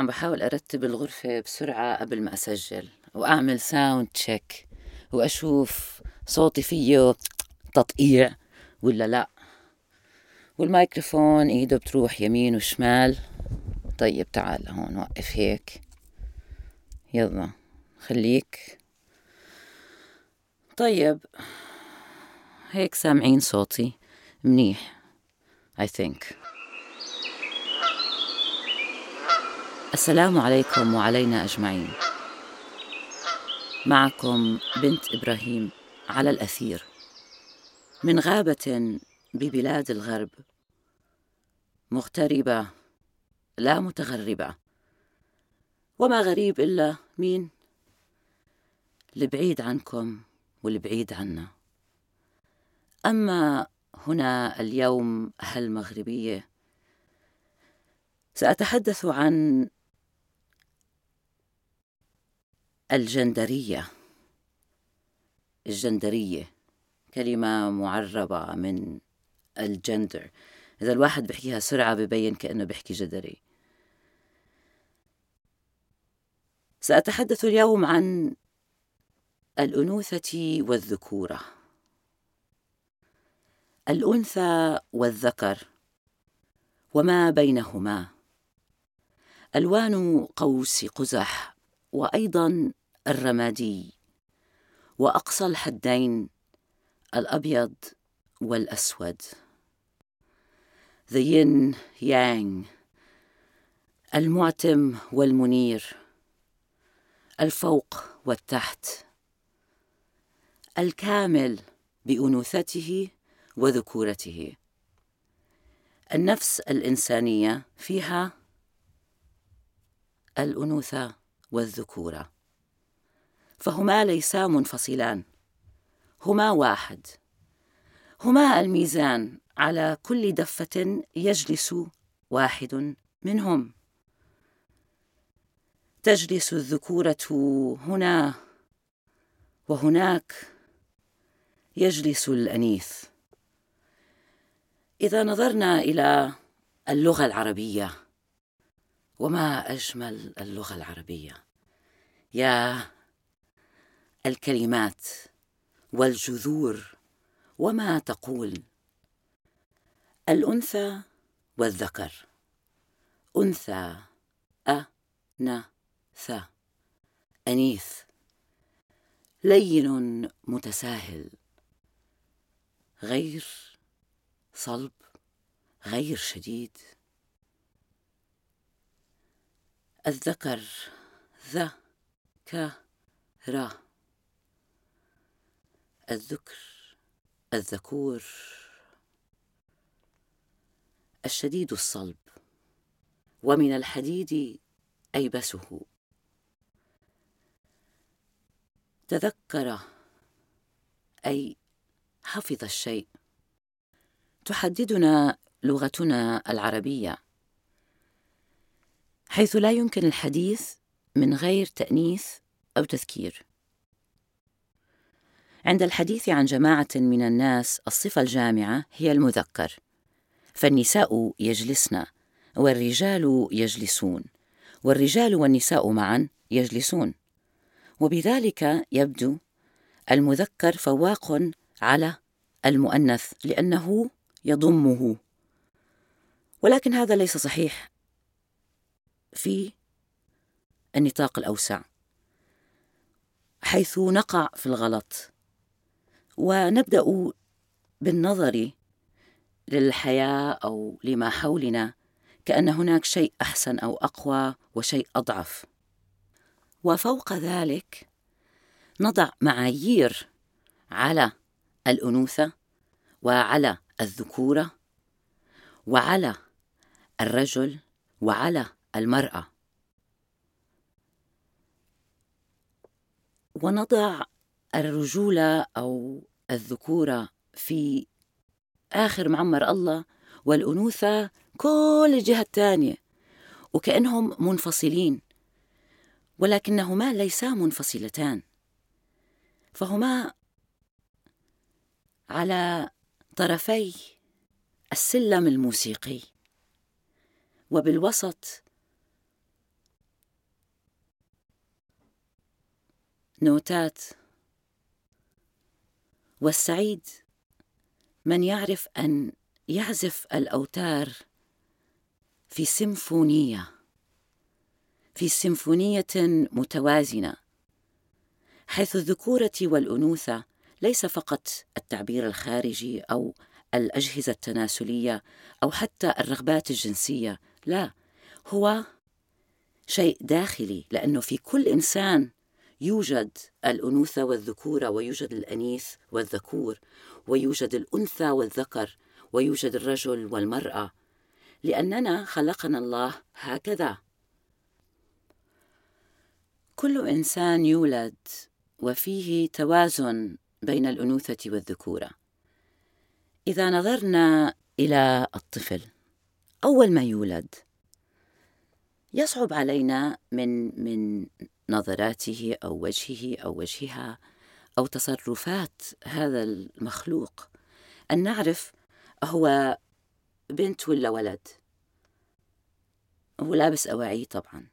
عم بحاول أرتب الغرفة بسرعة قبل ما أسجل وأعمل sound check وأشوف صوتي فيه تطقيع ولا لأ. والميكروفون إيده بتروح يمين وشمال. طيب تعال هون وقف هيك. يلا خليك. طيب هيك سامعين صوتي منيح I think. السلام عليكم وعلينا أجمعين. معكم بنت إبراهيم على الأثير. من غابة ببلاد الغرب. مغتربة لا متغربة. وما غريب إلا مين؟ البعيد عنكم والبعيد عنا. أما هنا اليوم هالمغربية سأتحدث عن الجندرية. الجندرية كلمة معربة من الجندر. إذا الواحد بحكيها سرعة ببين كأنه بحكي جدري سأتحدث اليوم عن الأنوثة والذكورة. الأنثى والذكر وما بينهما. ألوان قوس قزح وأيضا الرمادي وأقصى الحدين الأبيض والأسود. The yin yang المعتم والمنير الفوق والتحت. الكامل بأنوثته وذكورته. النفس الإنسانية فيها الأنوثة والذكورة. فهما ليسا منفصلان هما واحد. هما الميزان على كل دفة يجلس واحد منهم. تجلس الذكورة هنا وهناك. يجلس الأنيث. إذا نظرنا إلى اللغة العربية. وما أجمل اللغة العربية؟ يا الكلمات والجذور وما تقول. الأنثى والذكر. أنثى أ ن ث أنيث. لين متساهل. غير صلب غير شديد. الذكر ذا ك را الذكر الذكور الشديد الصلب ومن الحديد أيبسه. تذكر أي حفظ الشيء. تحددنا لغتنا العربية. حيث لا يمكن الحديث من غير تأنيث أو تذكير. عند الحديث عن جماعة من الناس الصفة الجامعة هي المذكر. فالنساء يجلسن والرجال يجلسون والرجال والنساء معا يجلسون. وبذلك يبدو المذكر فواق على المؤنث لأنه يضمه. ولكن هذا ليس صحيح في النطاق الأوسع حيث نقع في الغلط. ونبدأ بالنظر للحياة أو لما حولنا كأن هناك شيء أحسن أو أقوى وشيء أضعف. وفوق ذلك نضع معايير على الأنوثة وعلى الذكورة وعلى الرجل وعلى المرأة. ونضع الرجولة أو الذكورة في آخر معمر الله والأنوثة كل الجهة الثانية وكأنهم منفصلين ولكنهما ليسا منفصلتان. فهما على طرفي السلم الموسيقي وبالوسط نوتات والسعيد. من يعرف أن يعزف الأوتار في سيمفونية في سيمفونية متوازنة حيث الذكورة والأنوثة ليس فقط التعبير الخارجي أو الأجهزة التناسلية أو حتى الرغبات الجنسية لا هو شيء داخلي لأنه في كل إنسان يوجد الأنوثة والذكورة ويوجد الأنيث والذكور ويوجد الأنثى والذكر ويوجد الرجل والمرأة. لأننا خلقنا الله هكذا. كل إنسان يولد وفيه توازن بين الأنوثة والذكورة. إذا نظرنا إلى الطفل أول ما يولد يصعب علينا من من نظراته أو وجهه أو وجهها أو تصرفات هذا المخلوق. أن نعرف هو بنت ولا ولد. هو لابس أواعي طبعا.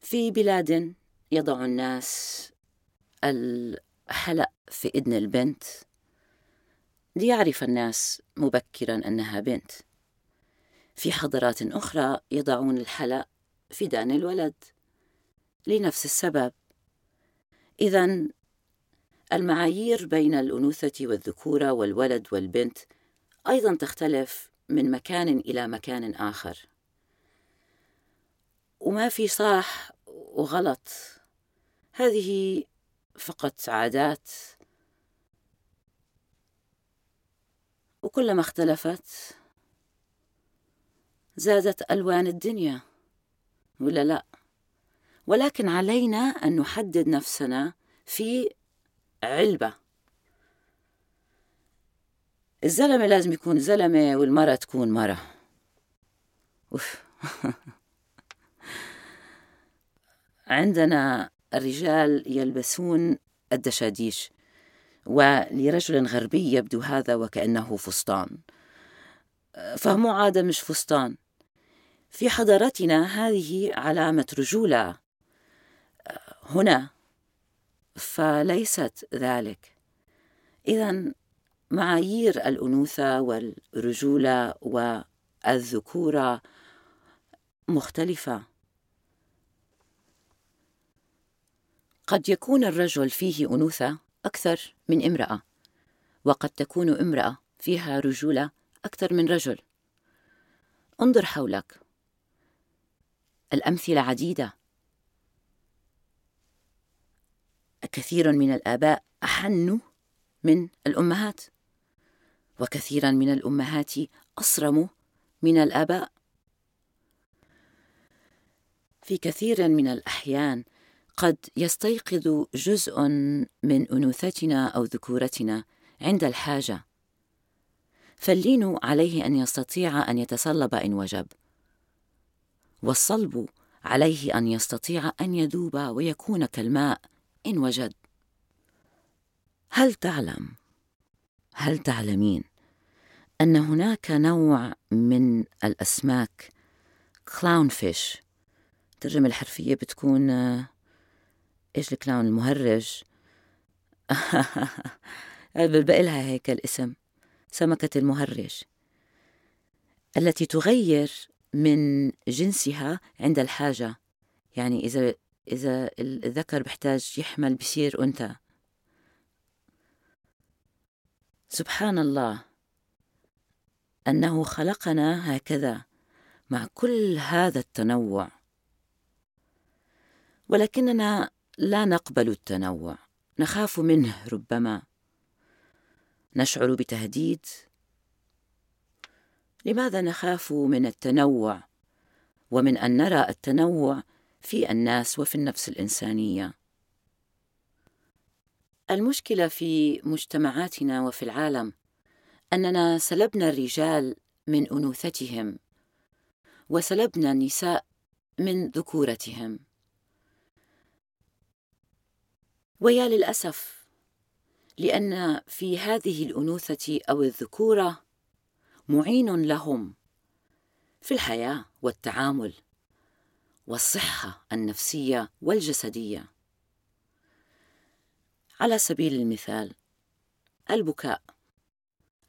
في بلاد يضع الناس الحلق في إذن البنت ليعرف الناس مبكرا أنها بنت. في حضارات أخرى يضعون الحلق في دان الولد لنفس السبب. إذا المعايير بين الأنوثة والذكورة والولد والبنت أيضا تختلف من مكان إلى مكان آخر. وما في صح وغلط. هذه فقط عادات. وكلما اختلفت زادت ألوان الدنيا. ولا لا؟ ولكن علينا أن نحدد نفسنا في علبة. الزلمة لازم يكون زلمة والمرأة تكون مرأة. عندنا الرجال يلبسون الدشاديش ولرجل غربي يبدو هذا وكأنه فستان. فهو عادة مش فستان. في حضارتنا هذه علامة رجولة هنا. فليست ذلك. إذا معايير الأنوثة والرجولة والذكورة مختلفة. قد يكون الرجل فيه أنوثة أكثر من امرأة وقد تكون امرأة فيها رجولة أكثر من رجل. انظر حولك. الأمثلة عديدة. كثير من الآباء احنوا من الأمهات وكثيرا من الأمهات اصرموا من الآباء. في كثير من الأحيان قد يستيقظ جزء من أنوثتنا أو ذكورتنا عند الحاجة. فاللين عليه أن يستطيع أن يتصلب إن وجب. والصلب عليه أن يستطيع أن يذوب ويكون كالماء إن وجد. هل تعلم هل تعلمين أن هناك نوع من الأسماك كلاون فيش الترجمة الحرفية بتكون إيش الكلاون المهرج؟ بقى لها هيك الاسم سمكة المهرج التي تغير من جنسها عند الحاجة. يعني إذا إذا الذكر بحتاج يحمل بصير أنثى. سبحان الله. أنه خلقنا هكذا مع كل هذا التنوع. ولكننا لا نقبل التنوع. نخاف منه ربما. نشعر بتهديد. لماذا نخاف من التنوع ومن أن نرى التنوع في الناس وفي النفس الإنسانية؟ المشكلة في مجتمعاتنا وفي العالم أننا سلبنا الرجال من أنوثتهم وسلبنا النساء من ذكورتهم. ويا للأسف لأن في هذه الأنوثة أو الذكورة معين لهم في الحياة والتعامل والصحة النفسية والجسدية. على سبيل المثال البكاء.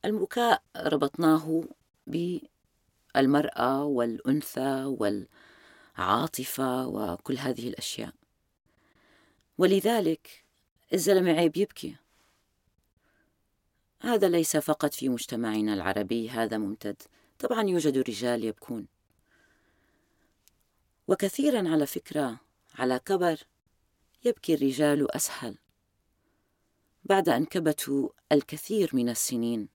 البكاء ربطناه بالمرأة والأنثى والعاطفة وكل هذه الأشياء. ولذلك الزلمة عيب يبكي. هذا ليس فقط في مجتمعنا العربي هذا ممتد. طبعا يوجد رجال يبكون. وكثيرا على فكرة على كبر يبكي الرجال أسهل. بعد أن كبتوا الكثير من السنين.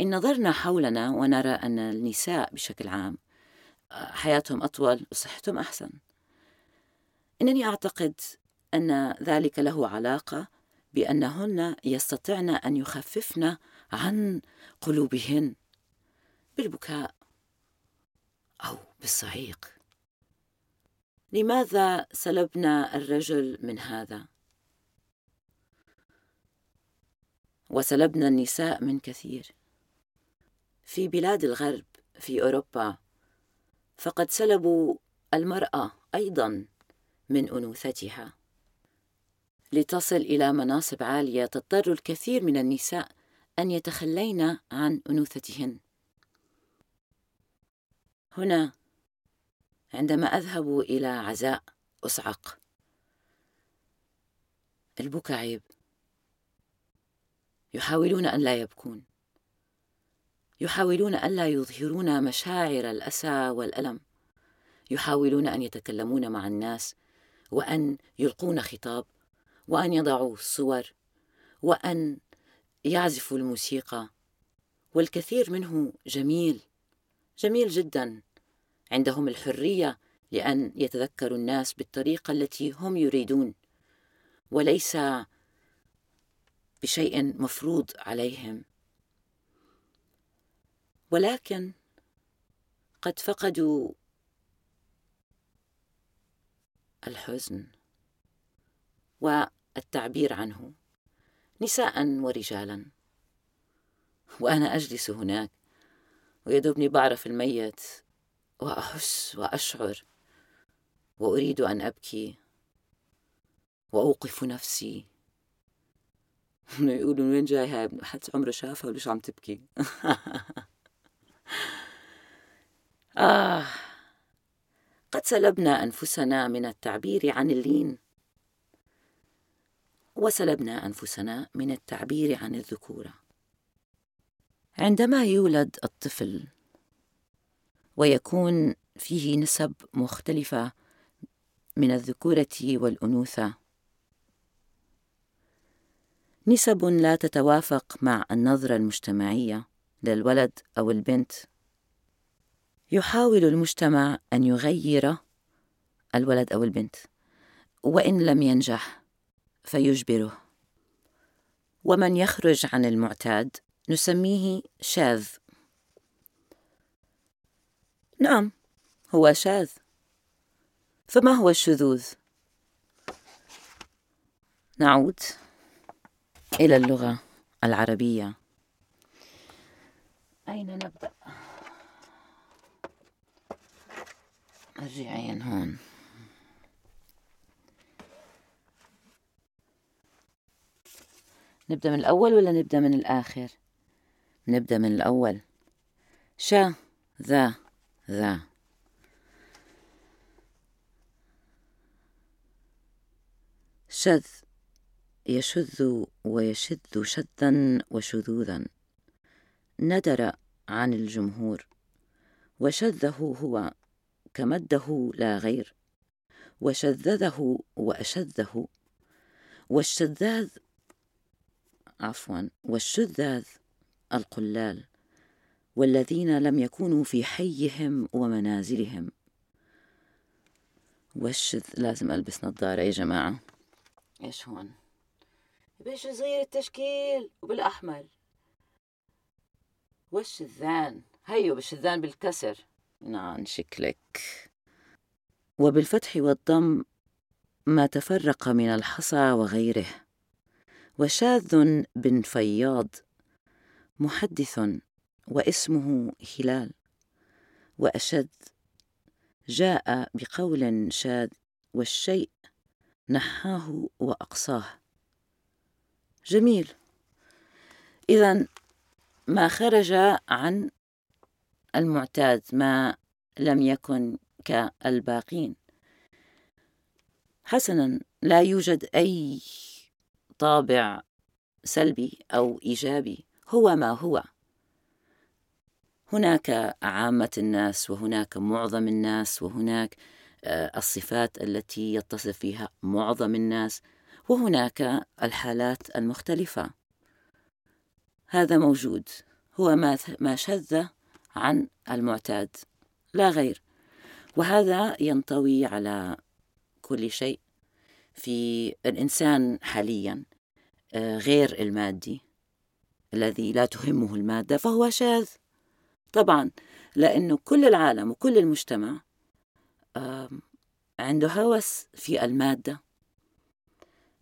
إن نظرنا حولنا ونرى أن النساء بشكل عام حياتهم أطول وصحتهم أحسن. إنني أعتقد أن ذلك له علاقة بأنهن يستطعن أن يخففن عن قلوبهن. بالبكاء أو بالصعيق. لماذا سلبنا الرجل من هذا؟ وسلبنا النساء من كثير. في بلاد الغرب في أوروبا فقد سلبوا المرأة أيضا من أنوثتها. لتصل إلى مناصب عالية تضطر الكثير من النساء أن يتخلين عن أنوثتهن. هنا عندما أذهب إلى عزاء أصعق. البكا عيب يحاولون أن لا يبكون. يحاولون الا يظهرون مشاعر الأسى والألم. يحاولون أن يتكلمون مع الناس وأن يلقون خطاب. وأن يضعوا صور وأن يعزفوا الموسيقى. والكثير منه جميل جميل جدا. عندهم الحرية لأن يتذكروا الناس بالطريقة التي هم يريدون وليس بشيء مفروض عليهم. ولكن قد فقدوا الحزن والتعبير عنه. نساء ورجالا. وأنا أجلس هناك. ويدوبني بعرف الميت. وأحس وأشعر. وأريد أن أبكي. وأوقف نفسي. يقولوا من وين جاي هاي؟ حد عمره شافها وليش عم تبكي؟ آه. قد سلبنا أنفسنا من التعبير عن اللين. وسلبنا أنفسنا من التعبير عن الذكورة. عندما يولد الطفل ويكون فيه نسب مختلفة من الذكورة والأنوثة نسب لا تتوافق مع النظرة المجتمعية للولد أو البنت. يحاول المجتمع أن يغير الولد أو البنت وإن لم ينجح فيجبره. ومن يخرج عن المعتاد نسميه شاذ. نعم هو شاذ. فما هو الشذوذ؟ نعود إلى اللغة العربية. أين نبدأ؟ أرجعين هون. نبدأ من الأول ولا نبدأ من الآخر؟ نبدأ من الأول. شا ذا ذا شذ يشذ ويشذ شذا وشذوذا. ندر عن الجمهور. وشذه هو كمده لا غير. وشذذه وأشذه. والشذاذ عفوا والشذاذ القلال والذين لم يكونوا في حيهم ومنازلهم. والشذ لازم ألبس نظارة يا جماعة. إيش هون؟ بيش صغير التشكيل وبالأحمر. والشذان هيو بالشذان بالكسر. نعم شكلك. وبالفتح والضم ما تفرق من الحصى وغيره. وشاذ بن فياض محدث واسمه هلال وأشد. جاء بقول شاذ والشيء نحاه وأقصاه. جميل. إذا ما خرج عن المعتاد ما لم يكن كالباقين. حسنا لا يوجد أي طابع سلبي أو إيجابي هو ما هو. هناك عامة الناس وهناك معظم الناس وهناك آه، الصفات التي يتصف فيها معظم الناس وهناك الحالات المختلفة. هذا موجود. هو ما ما شذ عن المعتاد. لا غير. وهذا ينطوي على كل شيء في الإنسان حاليا. غير المادي الذي لا تهمه المادة فهو شاذ. طبعا لأنه كل العالم وكل المجتمع عنده هوس في المادة.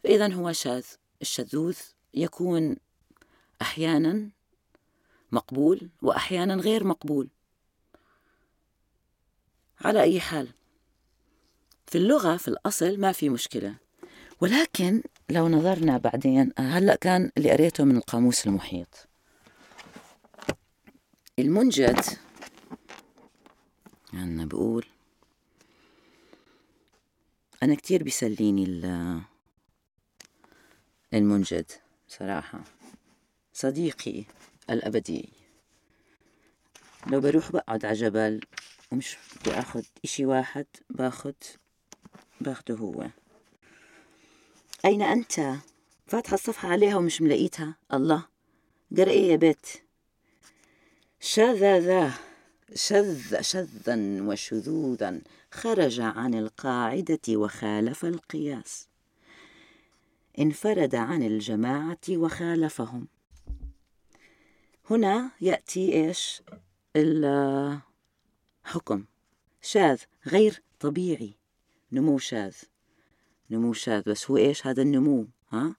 فإذا هو شاذ. الشذوذ يكون أحيانا مقبول وأحيانا غير مقبول. على أي حال في اللغة في الأصل ما في مشكلة. ولكن لو نظرنا بعدين هلأ كان اللي قريته من القاموس المحيط. المنجد عنا بقول. أنا كتير بيسليني المنجد صراحة. صديقي الأبدي. لو بروح بقعد على جبل ومش بدي اخد إشي واحد باخد باخده هو. أين أنت؟ فاتحة الصفحة عليها ومش ملاقيتها. الله. قرأ إيه يا بيت؟ شذذ شذ شذا وشذوذا خرج عن القاعدة وخالف القياس. انفرد عن الجماعة وخالفهم. هنا يأتي إيش؟ الحكم. شاذ غير طبيعي. نمو شاذ. نمو شاذ بس هو إيش هذا النمو؟ ها؟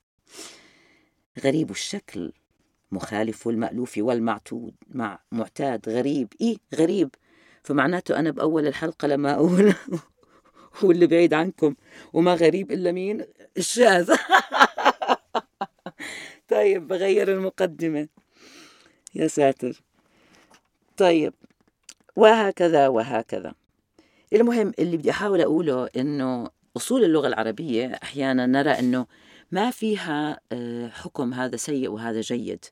غريب الشكل. مخالف المألوف والمعتود مع معتاد غريب. إيه غريب. فمعناته أنا بأول الحلقة لما أقول هو اللي بعيد عنكم وما غريب إلا مين؟ الشاذ. طيب بغير المقدمة. يا ساتر. طيب وهكذا وهكذا. المهم اللي بدي أحاول أقوله إنه أصول اللغة العربية أحيانا نرى أنه ما فيها آه، حكم هذا سيء وهذا جيد.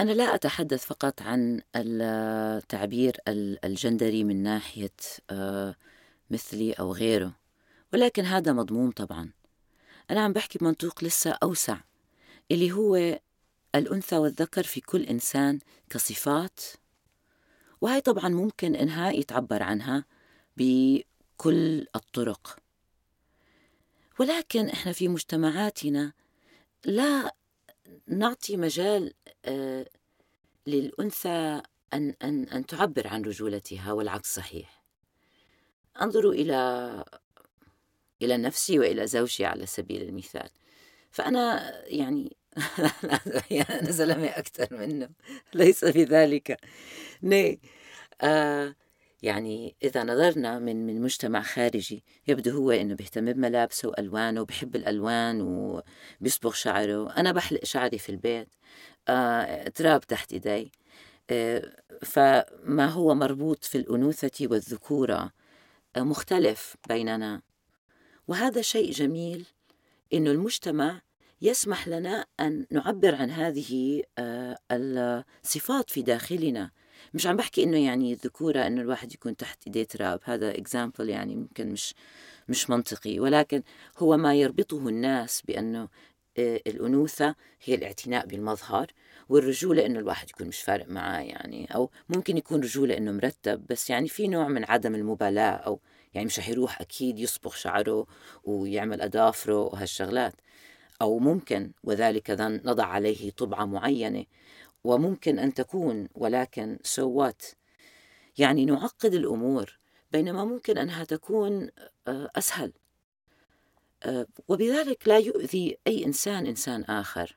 أنا لا أتحدث فقط عن التعبير الجندري من ناحية آه، مثلي أو غيره ولكن هذا مضمون طبعا. أنا عم بحكي بمنطوق لسه أوسع اللي هو الأنثى والذكر في كل إنسان كصفات وهي طبعا ممكن إنها يتعبر عنها بكل الطرق. ولكن إحنا في مجتمعاتنا لا نعطي مجال آه، للأنثى أن, أن, أن تعبر عن رجولتها والعكس صحيح. انظروا إلى إلى نفسي وإلى زوجي على سبيل المثال. فأنا يعني أنا زلمة أكثر منه ليس بذلك. ني آه يعني إذا نظرنا من من مجتمع خارجي يبدو هو إنه بيهتم بملابسه وألوانه وبحب الألوان وبيصبغ شعره. أنا بحلق شعري في البيت آه تراب تحت إيدي آه فما هو مربوط في الأنوثة والذكورة آه مختلف بيننا. وهذا شيء جميل إنه المجتمع يسمح لنا أن نعبر عن هذه آه الصفات في داخلنا. مش عم بحكي إنه يعني الذكورة إنه الواحد يكون تحت إيديه تراب هذا اكزامبل يعني ممكن مش مش منطقي. ولكن هو ما يربطه الناس بأنه آه، الأنوثة هي الاعتناء بالمظهر والرجولة إنه الواحد يكون مش فارق معاه يعني أو ممكن يكون رجولة إنه مرتب بس يعني في نوع من عدم المبالاة أو يعني مش حيروح أكيد يصبغ شعره ويعمل أظافره وهالشغلات. أو ممكن وذلك نضع عليه طبعة معينة وممكن أن تكون ولكن سوات يعني نعقد الأمور بينما ممكن أنها تكون آه، أسهل. آه، وبذلك لا يؤذي أي إنسان إنسان آخر.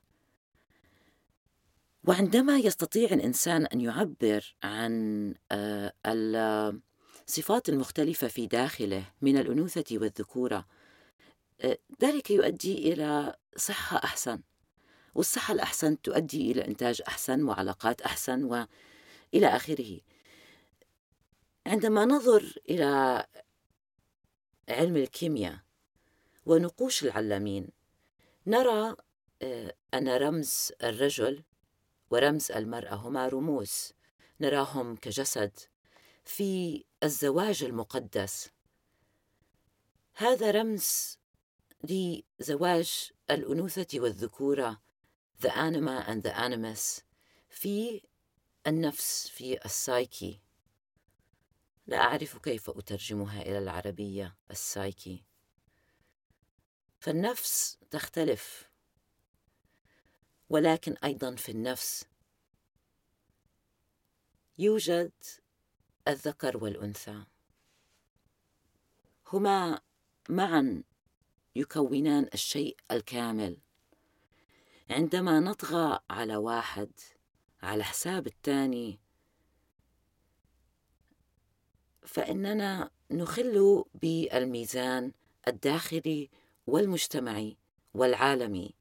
وعندما يستطيع الإنسان أن يعبر عن آه، الصفات المختلفة في داخله من الأنوثة والذكورة ذلك يؤدي إلى صحة أحسن. والصحة الأحسن تؤدي إلى إنتاج أحسن وعلاقات أحسن وإلى آخره. عندما ننظر إلى علم الكيمياء ونقوش العلامين نرى آه، أن رمز الرجل ورمز المرأة هما رموز نراهم كجسد في الزواج المقدس. هذا رمز لزواج الأنوثة والذكورة the anima and the animus. في النفس في السايكي. لا أعرف كيف أترجمها إلى العربية السايكي. فالنفس تختلف. ولكن أيضا في النفس. يوجد الذكر والأنثى. هما معا يكونان الشيء الكامل. عندما نطغى على واحد على حساب الثاني فإننا نخل بالميزان الداخلي والمجتمعي والعالمي.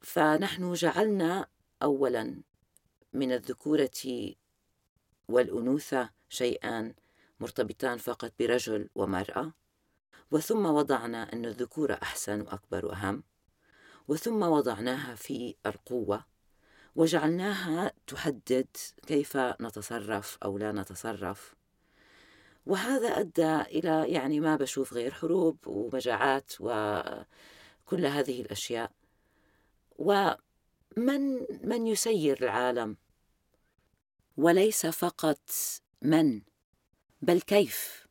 فنحن جعلنا اولا من الذكورة والأنوثة شيئان مرتبطان فقط برجل ومرأة. وثم وضعنا أن الذكوره أحسن وأكبر وأهم وثم وضعناها في القوة وجعلناها تحدد كيف نتصرف أو لا نتصرف. وهذا أدى إلى يعني ما بشوف غير حروب ومجاعات وكل هذه الأشياء. ومن من يسير العالم؟ وليس فقط من بل كيف؟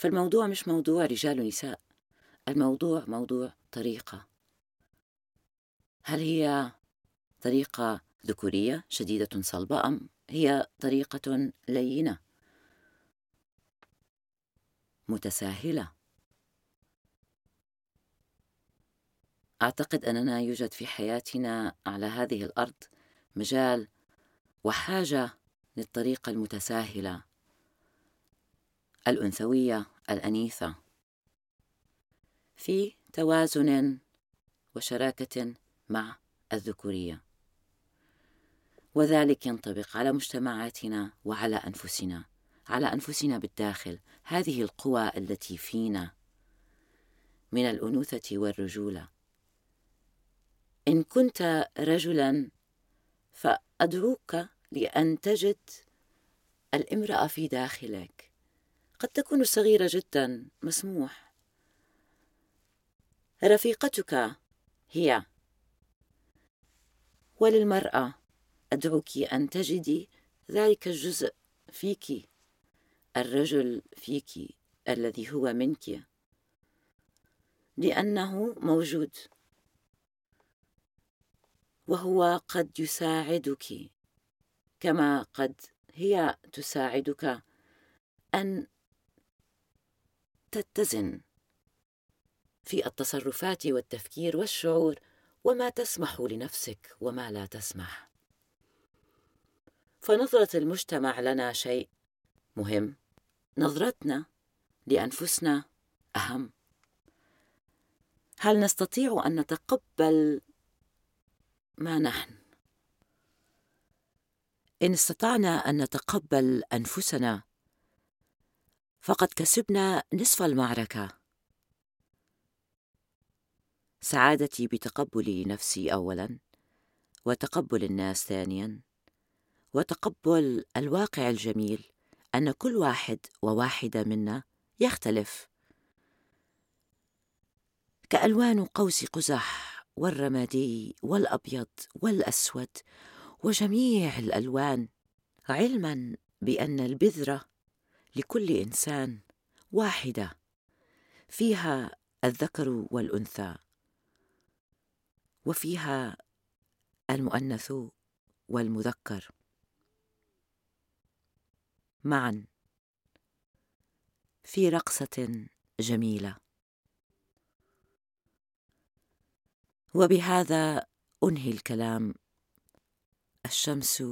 فالموضوع مش موضوع رجال ونساء الموضوع موضوع طريقة. هل هي طريقة ذكورية شديدة صلبة أم هي طريقة لينة؟ متساهلة. أعتقد أننا يوجد في حياتنا على هذه الأرض مجال وحاجة للطريقة المتساهلة. الأنثوية الأنيثة. في توازن وشراكة مع الذكورية. وذلك ينطبق على مجتمعاتنا وعلى أنفسنا. على أنفسنا بالداخل. هذه القوى التي فينا من الأنوثة والرجولة. إن كنت رجلا فأدعوك لأن تجد الامرأة في داخلك. قد تكون صغيرة جدا. مسموح. رفيقتك هي. وللمرأة أدعوك أن تجدي ذلك الجزء فيك. الرجل فيك الذي هو منك. لأنه موجود. وهو قد يساعدك. كما قد هي تساعدك. أن تتزن. في التصرفات والتفكير والشعور وما تسمح لنفسك وما لا تسمح. فنظرة المجتمع لنا شيء مهم. نظرتنا لأنفسنا أهم. هل نستطيع أن نتقبل ما نحن؟ إن استطعنا أن نتقبل أنفسنا فقد كسبنا نصف المعركة. سعادتي بتقبل نفسي اولا وتقبل الناس ثانيا وتقبل الواقع الجميل أن كل واحد وواحدة منا يختلف. كألوان قوس قزح والرمادي والأبيض والأسود وجميع الألوان علما بأن البذرة لكل إنسان واحدة فيها الذكر والأنثى وفيها المؤنث والمذكر. معا في رقصة جميلة. وبهذا أنهي الكلام. الشمس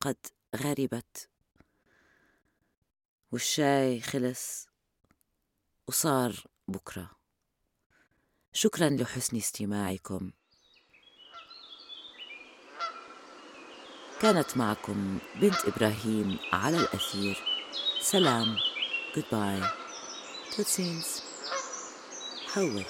قد غربت. والشاي خلص وصار بكرة. شكرا لحسن استماعكم. كانت معكم بنت إبراهيم على الأثير. سلام. Goodbye. توتسينز حول